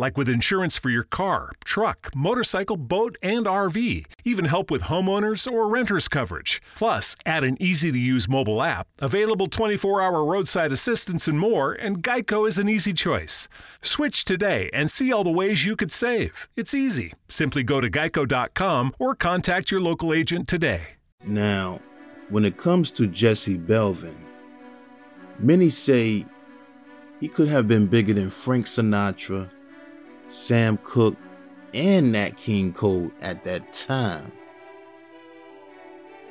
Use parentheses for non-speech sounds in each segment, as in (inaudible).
Like with insurance for your car, truck, motorcycle, boat, and RV. Even help with homeowners or renters coverage. Plus, add an easy to use mobile app, available 24 hour roadside assistance, and more, and Geico is an easy choice. Switch today and see all the ways you could save. It's easy. Simply go to geico.com or contact your local agent today. Now, when it comes to Jesse Belvin, many say he could have been bigger than Frank Sinatra, Sam Cooke, and Nat King Cole at that time.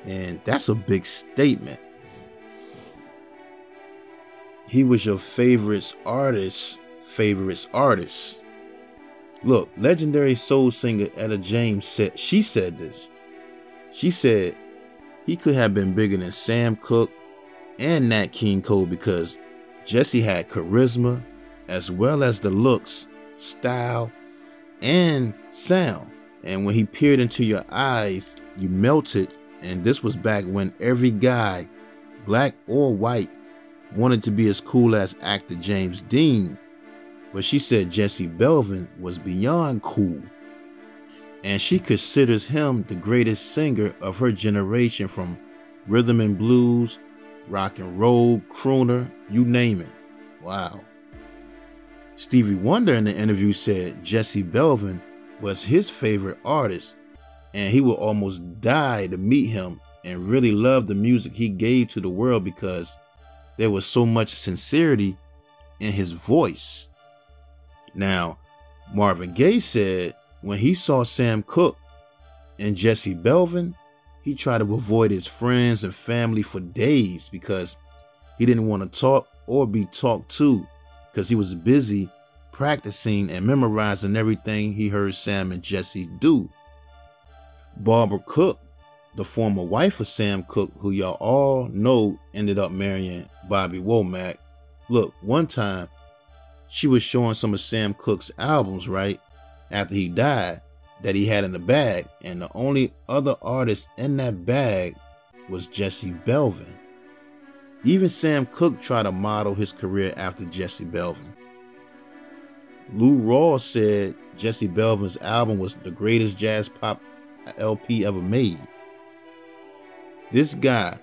And that's a big statement. He was your favorite artist, favorites artist. Look, legendary soul singer Etta James said she said this. She said he could have been bigger than Sam Cooke and Nat King Cole because Jesse had charisma as well as the looks, style, and sound. And when he peered into your eyes, you melted. And this was back when every guy, black or white, wanted to be as cool as actor James Dean. But she said Jesse Belvin was beyond cool. And she considers him the greatest singer of her generation from rhythm and blues, rock and roll, crooner, you name it. Wow. Stevie Wonder in the interview said Jesse Belvin was his favorite artist and he would almost die to meet him and really love the music he gave to the world because there was so much sincerity in his voice. Now, Marvin Gaye said when he saw Sam Cooke and Jesse Belvin, he tried to avoid his friends and family for days because he didn't want to talk or be talked to because he was busy practicing and memorizing everything he heard Sam and Jesse do. Barbara Cooke, the former wife of Sam Cooke, who y'all all know ended up marrying Bobby Womack. Look, one time she was showing some of Sam Cooke's albums, right? After he died, that he had in the bag, and the only other artist in that bag was Jesse Belvin. Even Sam Cooke tried to model his career after Jesse Belvin. Lou Rawls said Jesse Belvin's album was the greatest jazz pop LP ever made. This guy,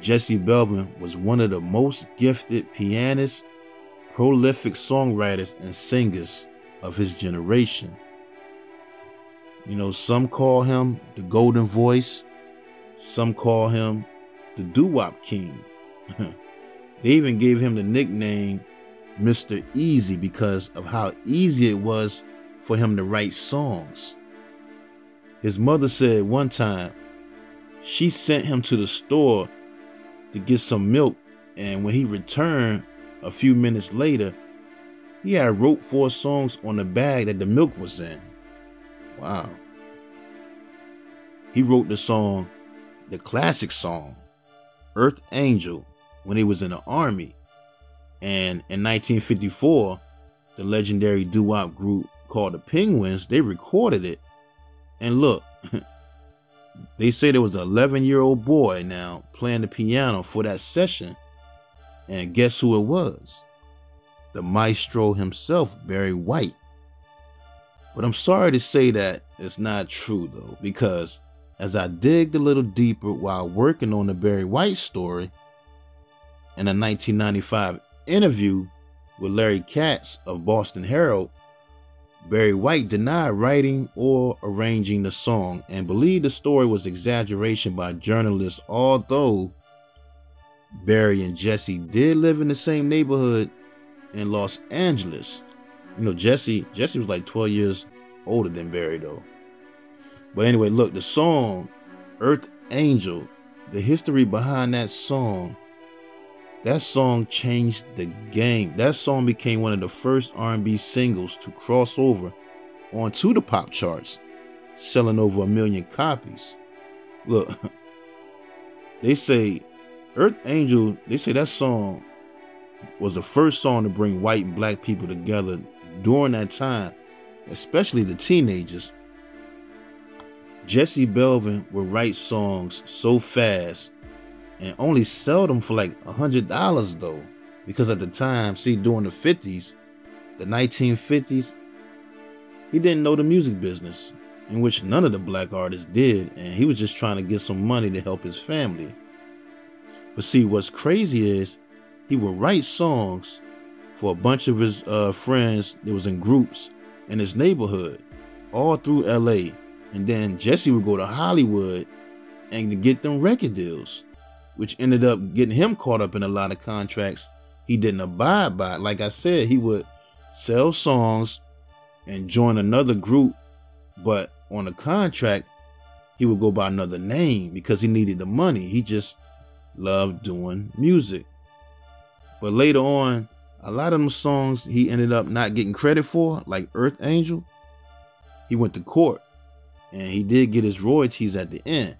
Jesse Belvin, was one of the most gifted pianists, prolific songwriters, and singers of his generation. You know, some call him the Golden Voice, some call him the Doo Wop King. They even gave him the nickname Mr. Easy because of how easy it was for him to write songs. His mother said one time she sent him to the store to get some milk, and when he returned a few minutes later, he had wrote four songs on the bag that the milk was in. Wow. He wrote the song, the classic song, Earth Angel, when he was in the army. And in 1954, the legendary doo-wop group called the Penguins, they recorded it. And look, (laughs) they say there was an 11 year old boy now playing the piano for that session. And guess who it was? The maestro himself, Barry White. But I'm sorry to say that it's not true though, because as I digged a little deeper while working on the Barry White story, in a 1995 interview with Larry Katz of Boston Herald, Barry White denied writing or arranging the song and believed the story was exaggeration by journalists, although Barry and Jesse did live in the same neighborhood in Los Angeles. You know, Jesse, Jesse was like 12 years older than Barry though. But anyway, look, the song Earth Angel, the history behind that song that song changed the game. That song became one of the first R&B singles to cross over onto the pop charts, selling over a million copies. Look, (laughs) they say Earth Angel, they say that song was the first song to bring white and black people together during that time, especially the teenagers. Jesse Belvin would write songs so fast and only sell them for like a hundred dollars though. Because at the time, see, during the 50s, the 1950s, he didn't know the music business, in which none of the black artists did, and he was just trying to get some money to help his family. But see, what's crazy is he would write songs for a bunch of his uh, friends that was in groups in his neighborhood, all through LA. And then Jesse would go to Hollywood and get them record deals, which ended up getting him caught up in a lot of contracts he didn't abide by. Like I said, he would sell songs and join another group, but on a contract, he would go by another name because he needed the money. He just loved doing music. But later on, a lot of them songs he ended up not getting credit for, like Earth Angel. He went to court and he did get his royalties at the end.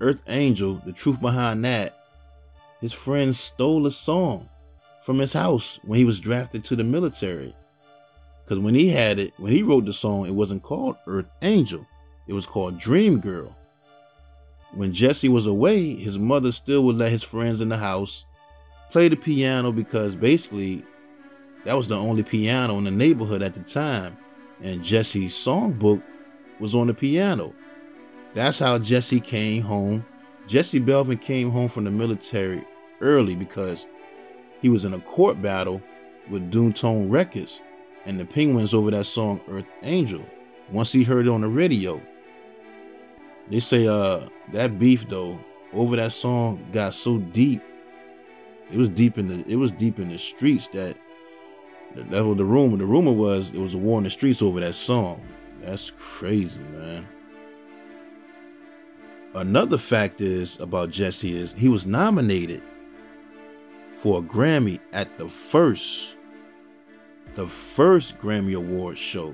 Earth Angel, the truth behind that, his friend stole a song from his house when he was drafted to the military. Because when he had it, when he wrote the song, it wasn't called Earth Angel, it was called Dream Girl. When Jesse was away, his mother still would let his friends in the house play the piano because basically that was the only piano in the neighborhood at the time. And Jesse's songbook was on the piano. That's how Jesse came home. Jesse Belvin came home from the military early because he was in a court battle with Dootone Records and the Penguins over that song Earth Angel. Once he heard it on the radio, they say uh that beef though over that song got so deep. It was deep in the it was deep in the streets that that was the rumor. The rumor was it was a war in the streets over that song. That's crazy, man. Another fact is about Jesse is he was nominated for a Grammy at the first, the first Grammy Awards show.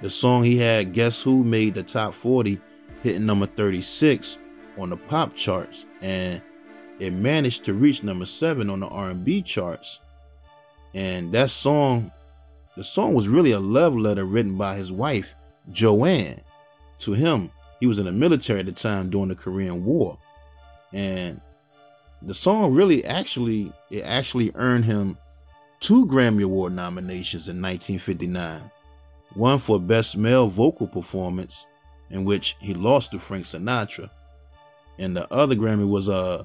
The song he had, Guess Who, made the top 40, hitting number 36 on the pop charts, and it managed to reach number seven on the R&B charts. And that song, the song was really a love letter written by his wife, Joanne, to him. He was in the military at the time during the Korean War. And the song really actually it actually earned him two Grammy Award nominations in 1959. One for Best Male Vocal Performance, in which he lost to Frank Sinatra, and the other Grammy was a uh,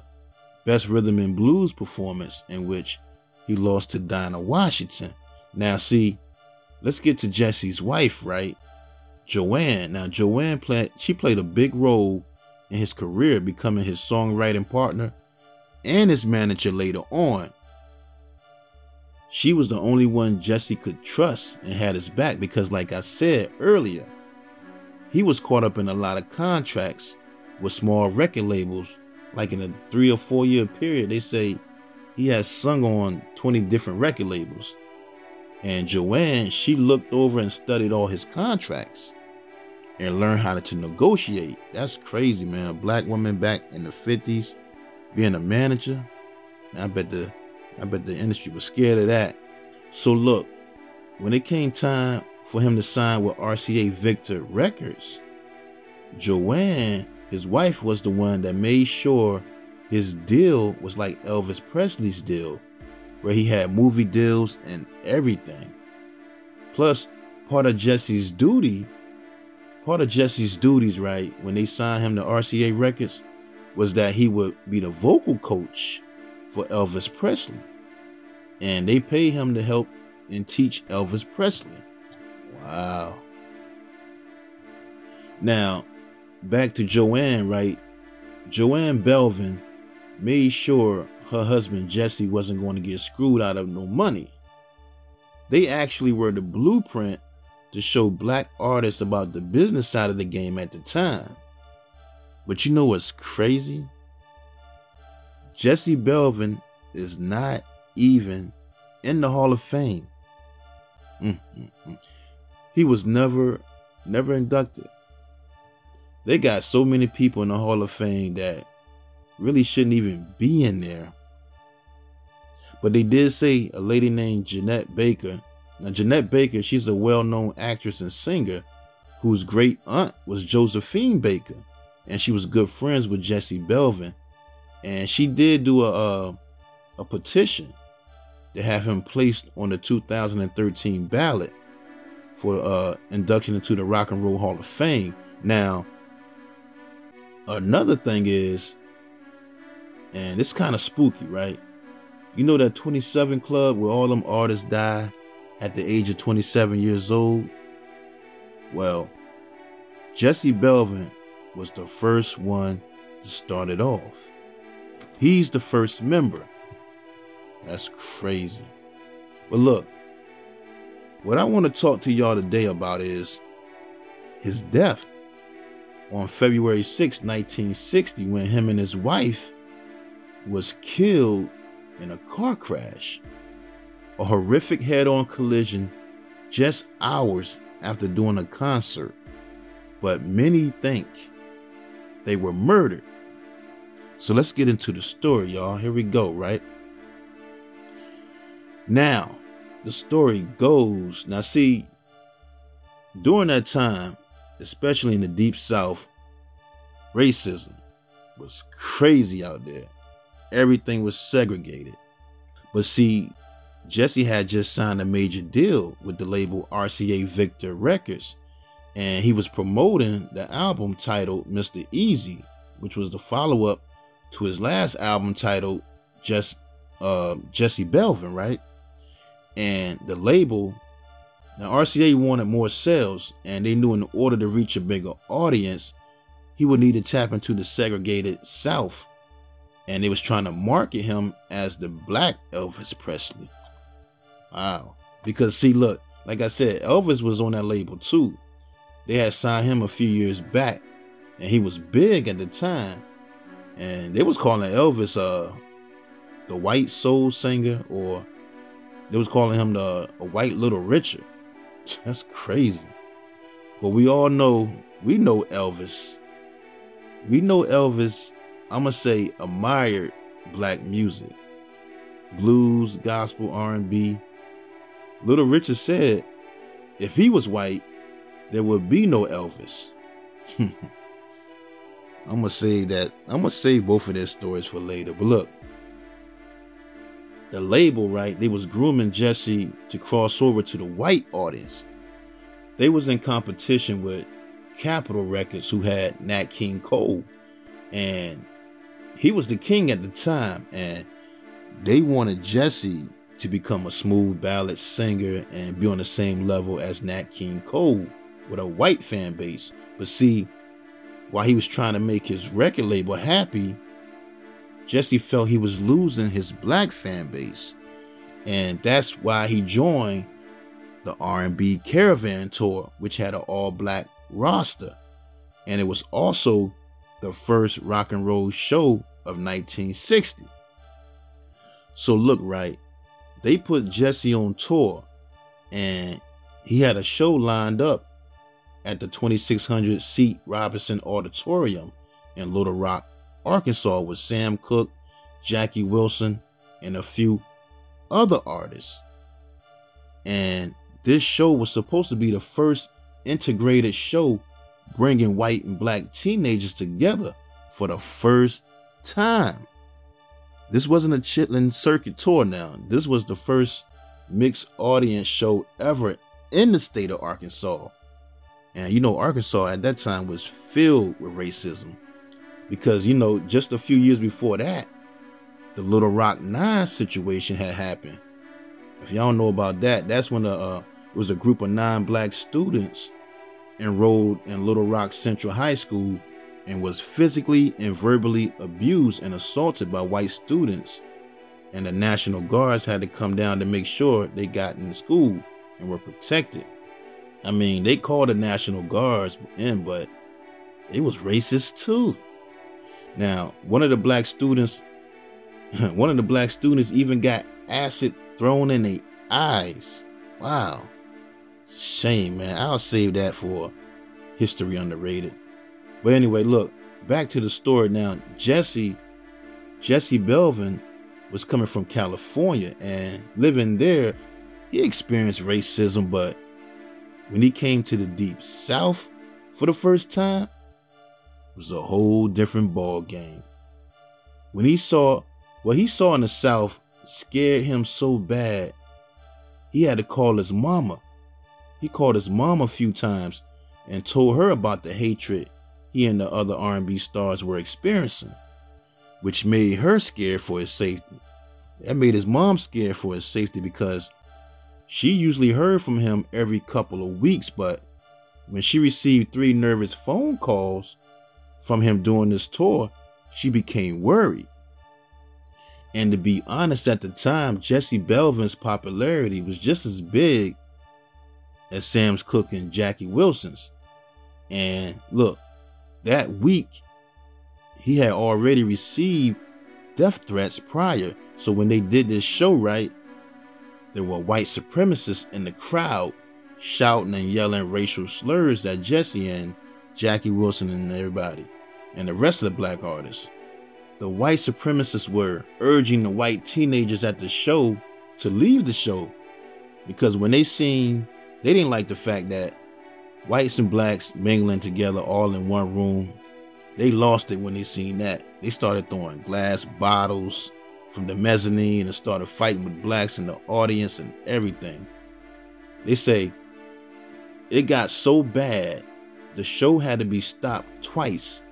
Best Rhythm and Blues Performance, in which he lost to Dinah Washington. Now, see, let's get to Jesse's wife, right? Joanne. Now, Joanne played she played a big role in his career, becoming his songwriting partner and his manager later on. She was the only one Jesse could trust and had his back because, like I said earlier, he was caught up in a lot of contracts with small record labels. Like in a three or four year period, they say he has sung on 20 different record labels. And Joanne, she looked over and studied all his contracts and learn how to negotiate. That's crazy, man. A black woman back in the 50s being a manager. I bet the I bet the industry was scared of that. So look, when it came time for him to sign with RCA Victor Records, Joanne, his wife, was the one that made sure his deal was like Elvis Presley's deal, where he had movie deals and everything. Plus, part of Jesse's duty, part of Jesse's duties, right, when they signed him to RCA Records, was that he would be the vocal coach for Elvis Presley. And they paid him to help and teach Elvis Presley. Wow. Now, back to Joanne, right? Joanne Belvin made sure her husband Jesse wasn't going to get screwed out of no money. They actually were the blueprint to show black artists about the business side of the game at the time. But you know what's crazy? Jesse Belvin is not even in the Hall of Fame. Mm-mm-mm. He was never, never inducted. They got so many people in the Hall of Fame that really shouldn't even be in there. But they did say a lady named Jeanette Baker. Now, Jeanette Baker, she's a well known actress and singer whose great aunt was Josephine Baker, and she was good friends with Jesse Belvin. And she did do a a, a petition to have him placed on the 2013 ballot for uh, induction into the Rock and Roll Hall of Fame. Now, another thing is, and it's kind of spooky, right? You know that 27 Club where all them artists die at the age of 27 years old? Well, Jesse Belvin was the first one to start it off. He's the first member. That's crazy. But look, what I want to talk to y'all today about is his death on February 6, 1960, when him and his wife was killed in a car crash. A horrific head on collision just hours after doing a concert. But many think they were murdered. So let's get into the story, y'all. Here we go, right? Now, the story goes. Now, see, during that time, especially in the deep south, racism was crazy out there everything was segregated. But see, Jesse had just signed a major deal with the label RCA Victor Records, and he was promoting the album titled Mr. Easy, which was the follow up to his last album titled Just uh, Jesse Belvin, right? And the label, now RCA wanted more sales, and they knew in order to reach a bigger audience, he would need to tap into the segregated South and they was trying to market him as the black Elvis Presley. Wow. Because see, look, like I said, Elvis was on that label too. They had signed him a few years back, and he was big at the time. And they was calling Elvis uh the white soul singer, or they was calling him the a white little Richard. (laughs) That's crazy. But we all know, we know Elvis. We know Elvis I'm gonna say admired black music, blues, gospel, R&B. Little Richard said, if he was white, there would be no Elvis. I'm gonna say that. I'm gonna save both of their stories for later. But look, the label, right? They was grooming Jesse to cross over to the white audience. They was in competition with Capitol Records, who had Nat King Cole, and he was the king at the time, and they wanted Jesse to become a smooth ballad singer and be on the same level as Nat King Cole with a white fan base. But see, while he was trying to make his record label happy, Jesse felt he was losing his black fan base. And that's why he joined the R&B Caravan Tour, which had an all-black roster. And it was also the first rock and roll show of 1960. So look, right, they put Jesse on tour and he had a show lined up at the 2600 seat Robinson Auditorium in Little Rock, Arkansas with Sam Cooke, Jackie Wilson, and a few other artists. And this show was supposed to be the first integrated show bringing white and black teenagers together for the first time. This wasn't a Chitlin circuit tour now. This was the first mixed audience show ever in the state of Arkansas. And you know, Arkansas at that time was filled with racism because, you know, just a few years before that, the Little Rock Nine situation had happened. If y'all don't know about that, that's when a, uh, it was a group of nine black students enrolled in Little Rock Central High School and was physically and verbally abused and assaulted by white students. And the National Guards had to come down to make sure they got in the school and were protected. I mean, they called the National Guards in, but it was racist too. Now, one of the black students, (laughs) one of the black students even got acid thrown in their eyes. Wow. Shame, man. I'll save that for history underrated. But anyway, look, back to the story now. Jesse, Jesse Belvin was coming from California and living there, he experienced racism, but when he came to the deep south for the first time, it was a whole different ball game. When he saw what he saw in the south scared him so bad, he had to call his mama. He called his mama a few times and told her about the hatred he and the other R&B stars were experiencing, which made her scared for his safety. That made his mom scared for his safety because she usually heard from him every couple of weeks, but when she received three nervous phone calls from him during this tour, she became worried. And to be honest, at the time, Jesse Belvin's popularity was just as big as Sam's Cook and Jackie Wilson's. And look, that week, he had already received death threats prior. So when they did this show, right, there were white supremacists in the crowd shouting and yelling racial slurs at Jesse and Jackie Wilson and everybody, and the rest of the black artists. The white supremacists were urging the white teenagers at the show to leave the show because when they seen, they didn't like the fact that whites and blacks mingling together all in one room. They lost it when they seen that. They started throwing glass bottles from the mezzanine and started fighting with blacks in the audience and everything. They say it got so bad, the show had to be stopped twice,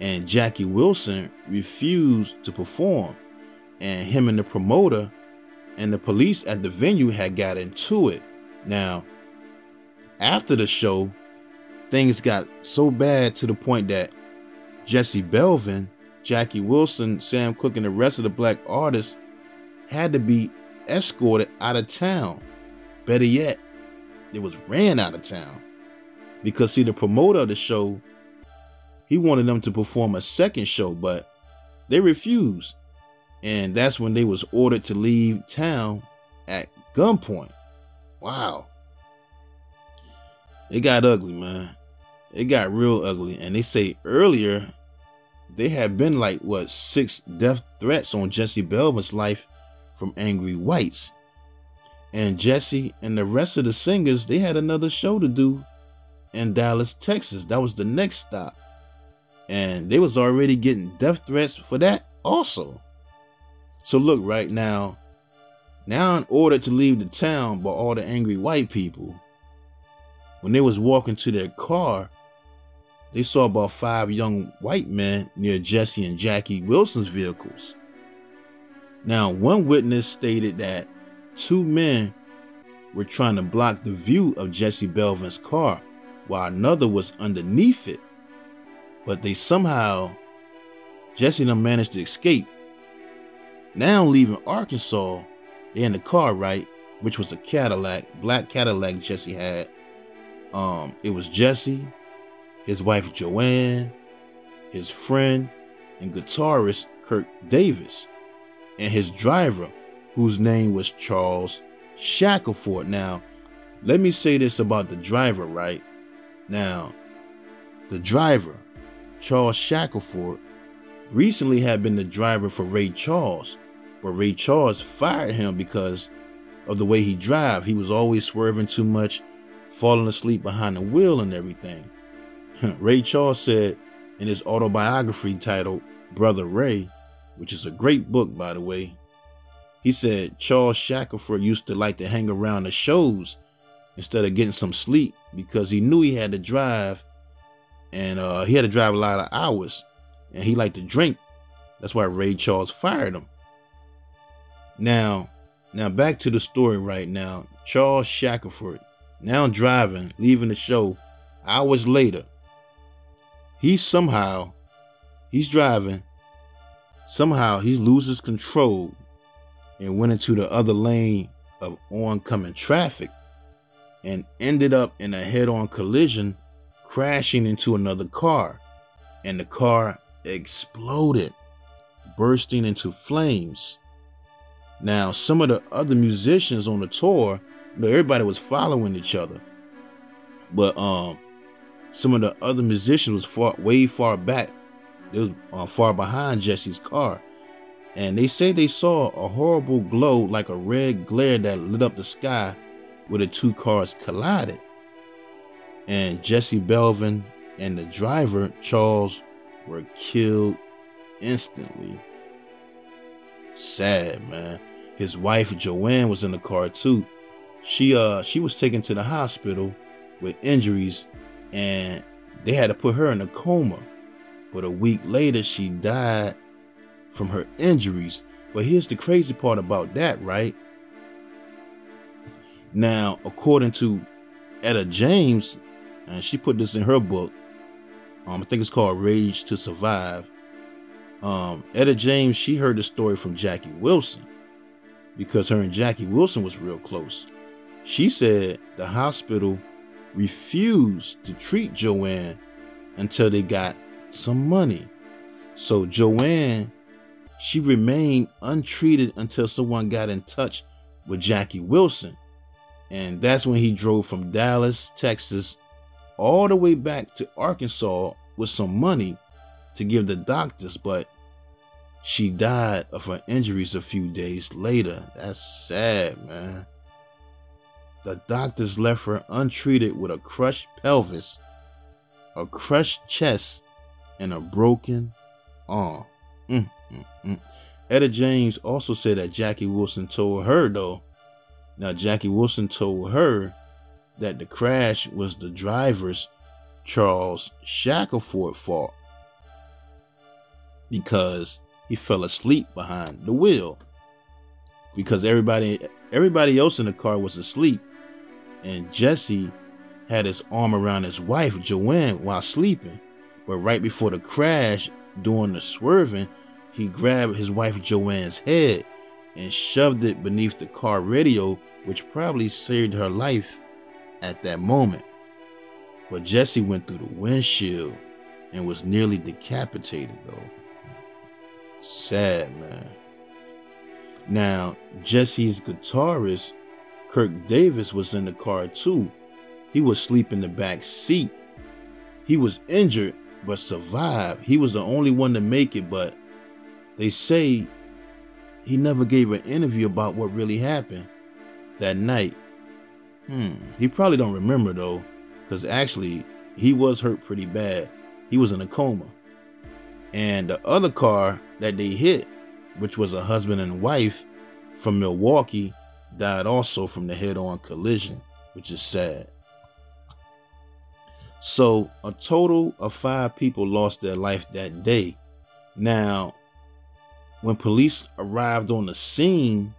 and Jackie Wilson refused to perform, and him and the promoter and the police at the venue had got into it. Now, after the show, things got so bad to the point that Jesse Belvin, Jackie Wilson, Sam Cooke, and the rest of the black artists had to be escorted out of town. Better yet, they was ran out of town. Because see, the promoter of the show, he wanted them to perform a second show, but they refused. And that's when they was ordered to leave town at gunpoint. Wow. It got ugly, man. It got real ugly. And they say earlier they had been like what six death threats on Jesse Belvin's life from angry whites. And Jesse and the rest of the singers, they had another show to do in Dallas, Texas. That was the next stop. And they was already getting death threats for that also. So look right now, now in order to leave the town by all the angry white people, when they was walking to their car, they saw about five young white men near Jesse and Jackie Wilson's vehicles. Now, one witness stated that two men were trying to block the view of Jesse Belvin's car while another was underneath it. But they somehow, Jesse and them managed to escape. Now leaving Arkansas, they're in the car, right? Which was a Cadillac, black Cadillac Jesse had. Um, it was Jesse, his wife Joanne, his friend and guitarist Kirk Davis, and his driver, whose name was Charles Shackelford. Now, let me say this about the driver, right? Now, the driver, Charles Shackelford, recently had been the driver for Ray Charles, but Ray Charles fired him because of the way he drive. He was always swerving too much, falling asleep behind the wheel and everything. (laughs) Ray Charles said in his autobiography titled Brother Ray, which is a great book, by the way, he said Charles Shackelford used to like to hang around the shows instead of getting some sleep because he knew he had to drive and uh, he had to drive a lot of hours and he liked to drink. That's why Ray Charles fired him. Now, now back to the story right now. Charles Shackelford, now driving, leaving the show hours later, he somehow he's driving. Somehow he loses control and went into the other lane of oncoming traffic and ended up in a head-on collision crashing into another car. And the car exploded bursting into flames. Now some of the other musicians on the tour know, everybody was following each other but um some of the other musicians was far way far back. They was uh, far behind Jesse's car. And they say they saw a horrible glow like a red glare that lit up the sky where the two cars collided. And Jesse Belvin and the driver, Charles, were killed instantly. Sad, man. His wife Joanne was in the car too. She uh she was taken to the hospital with injuries and they had to put her in a coma. But a week later she died from her injuries. But here's the crazy part about that, right? Now, according to Etta James, and she put this in her book, um, I think it's called Rage to Survive. Um, Etta James, she heard the story from Jackie Wilson because her and Jackie Wilson was real close. She said the hospital refused to treat Joanne until they got some money. So Joanne, she remained untreated until someone got in touch with Jackie Wilson. And that's when he drove from Dallas, Texas, all the way back to Arkansas with some money to give the doctors, but she died of her injuries a few days later. That's sad, man. The doctors left her untreated with a crushed pelvis, a crushed chest, and a broken arm. Mm, mm, mm. Etta James also said that Jackie Wilson told her, though. Now, Jackie Wilson told her that the crash was the driver's Charles Shackelford fault because he fell asleep behind the wheel because everybody everybody else in the car was asleep and Jesse had his arm around his wife Joanne while sleeping. But right before the crash during the swerving he grabbed his wife Joanne's head and shoved it beneath the car radio which probably saved her life at that moment. But Jesse went through the windshield and was nearly decapitated though. Sad, man. Now, Jesse's guitarist, Kirk Davis, was in the car too. He was asleep in the back seat. He was injured but survived. He was the only one to make it, but they say he never gave an interview about what really happened that night. Hmm. He probably don't remember though, because actually he was hurt pretty bad. He was in a coma. And the other car that they hit, which was a husband and wife from Milwaukee, died also from the head on collision, which is sad. So, a total of five people lost their life that day. Now, when police arrived on the scene,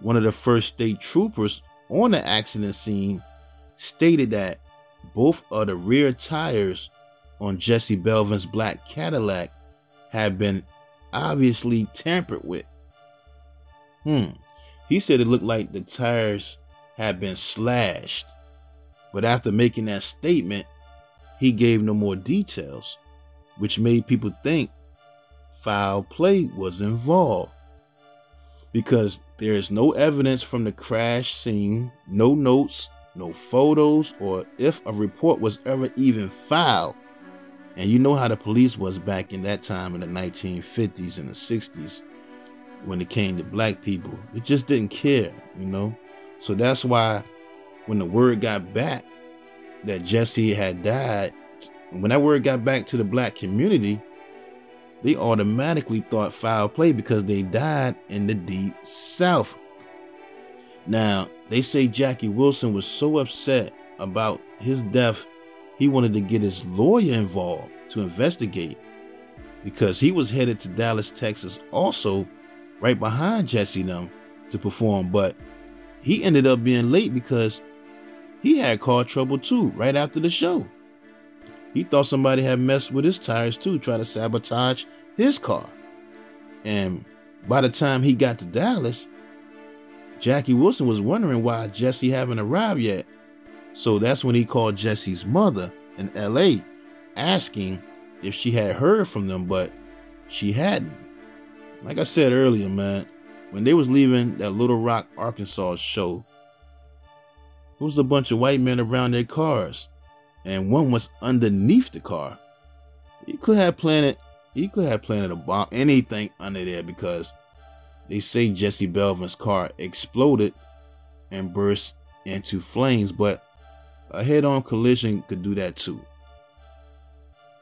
one of the first state troopers on the accident scene stated that both of the rear tires on Jesse Belvin's black Cadillac had been obviously tampered with. Hmm. He said it looked like the tires had been slashed. But after making that statement, he gave no more details, which made people think foul play was involved. Because there is no evidence from the crash scene, no notes, no photos, or if a report was ever even filed and you know how the police was back in that time in the 1950s and the 60s when it came to black people. It just didn't care, you know? So that's why when the word got back that Jesse had died, when that word got back to the black community, they automatically thought foul play because they died in the deep south. Now, they say Jackie Wilson was so upset about his death he wanted to get his lawyer involved to investigate because he was headed to Dallas, Texas, also right behind Jesse them to perform. But he ended up being late because he had car trouble too right after the show. He thought somebody had messed with his tires too, trying to sabotage his car. And by the time he got to Dallas, Jackie Wilson was wondering why Jesse haven't arrived yet. So that's when he called Jesse's mother in LA asking if she had heard from them, but she hadn't. Like I said earlier, man, when they was leaving that Little Rock, Arkansas show, there was a bunch of white men around their cars, and one was underneath the car. He could have planted, he could have planted a bomb, anything under there, because they say Jesse Belvin's car exploded and burst into flames, but A head on collision could do that too.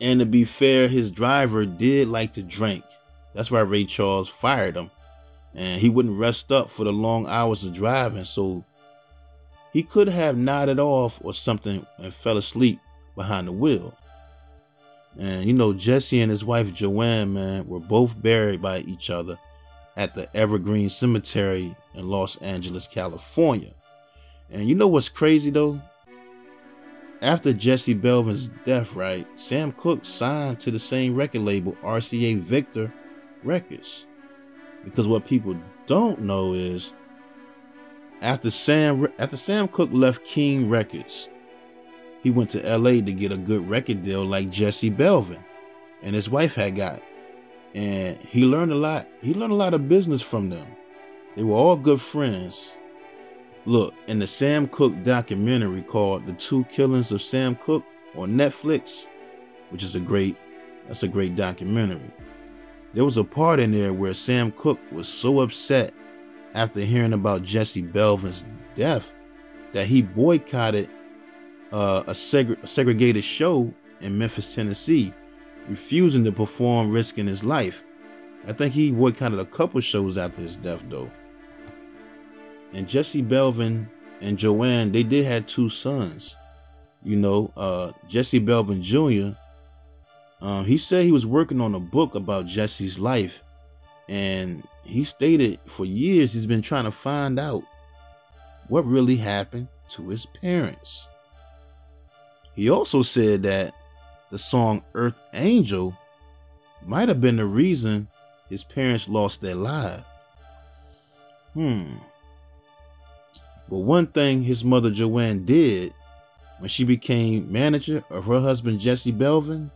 And to be fair, his driver did like to drink. That's why Ray Charles fired him. And he wouldn't rest up for the long hours of driving, so he could have nodded off or something and fell asleep behind the wheel. And you know, Jesse and his wife Joanne, man, were both buried by each other at the Evergreen Cemetery in Los Angeles, California. And you know what's crazy though? After Jesse Belvin's death, right, Sam Cooke signed to the same record label, RCA Victor Records. Because what people don't know is after Sam after Sam Cooke left King Records, he went to LA to get a good record deal like Jesse Belvin and his wife had got. And he learned a lot. He learned a lot of business from them. They were all good friends. Look, in the Sam Cooke documentary called The Two Killings of Sam Cooke on Netflix, which is a great that's a great documentary. There was a part in there where Sam Cooke was so upset after hearing about Jesse Belvin's death that he boycotted uh, a, seg- a segregated show in Memphis, Tennessee, refusing to perform, risking his life. I think he boycotted a couple shows after his death, though. And Jesse Belvin and Joanne, they did have two sons. You know, uh, Jesse Belvin Jr. Um, he said he was working on a book about Jesse's life, and he stated for years he's been trying to find out what really happened to his parents. He also said that the song Earth Angel might have been the reason his parents lost their lives. Hmm. But one thing his mother Joanne did when she became manager of her husband Jesse Belvin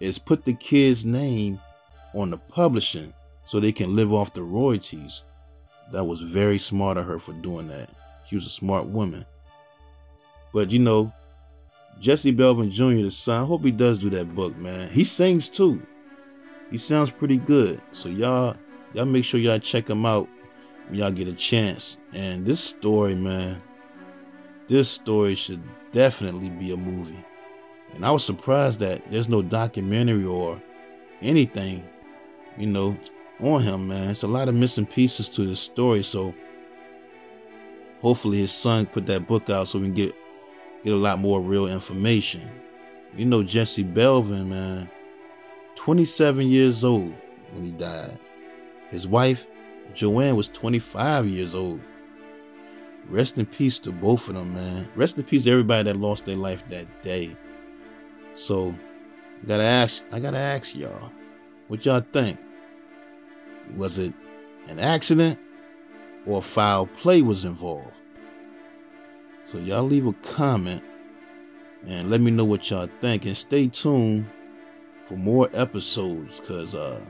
is put the kid's name on the publishing so they can live off the royalties. That was very smart of her for doing that. She was a smart woman. But you know, Jesse Belvin Jr., the son, I hope he does do that book, man. He sings too. He sounds pretty good. So y'all, y'all make sure y'all check him out when y'all get a chance. And this story, man, this story should definitely be a movie. And I was surprised that there's no documentary or anything, you know, on him, man. It's a lot of missing pieces to this story. So hopefully his son put that book out so we can get get a lot more real information. You know Jesse Belvin, man, 27 years old when he died. His wife, Joanne, was 25 years old. Rest in peace to both of them, man. Rest in peace to everybody that lost their life that day. So, gotta ask, I gotta ask y'all, what y'all think? Was it an accident or foul play was involved? So y'all leave a comment and let me know what y'all think and stay tuned for more episodes cuz uh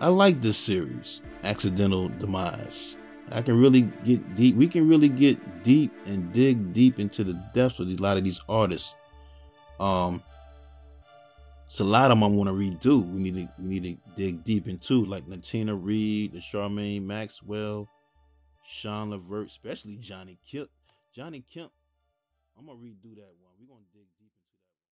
I like this series, Accidental Demise. I can really get deep. We can really get deep and dig deep into the depths of a lot of these artists. Um, it's a lot of them I want to redo. We need to we need to dig deep into, like Natina Reed, the Charmayne Maxwell, Sean Levert, especially Johnny Kemp. Johnny Kemp, I'm gonna redo that one. We're gonna dig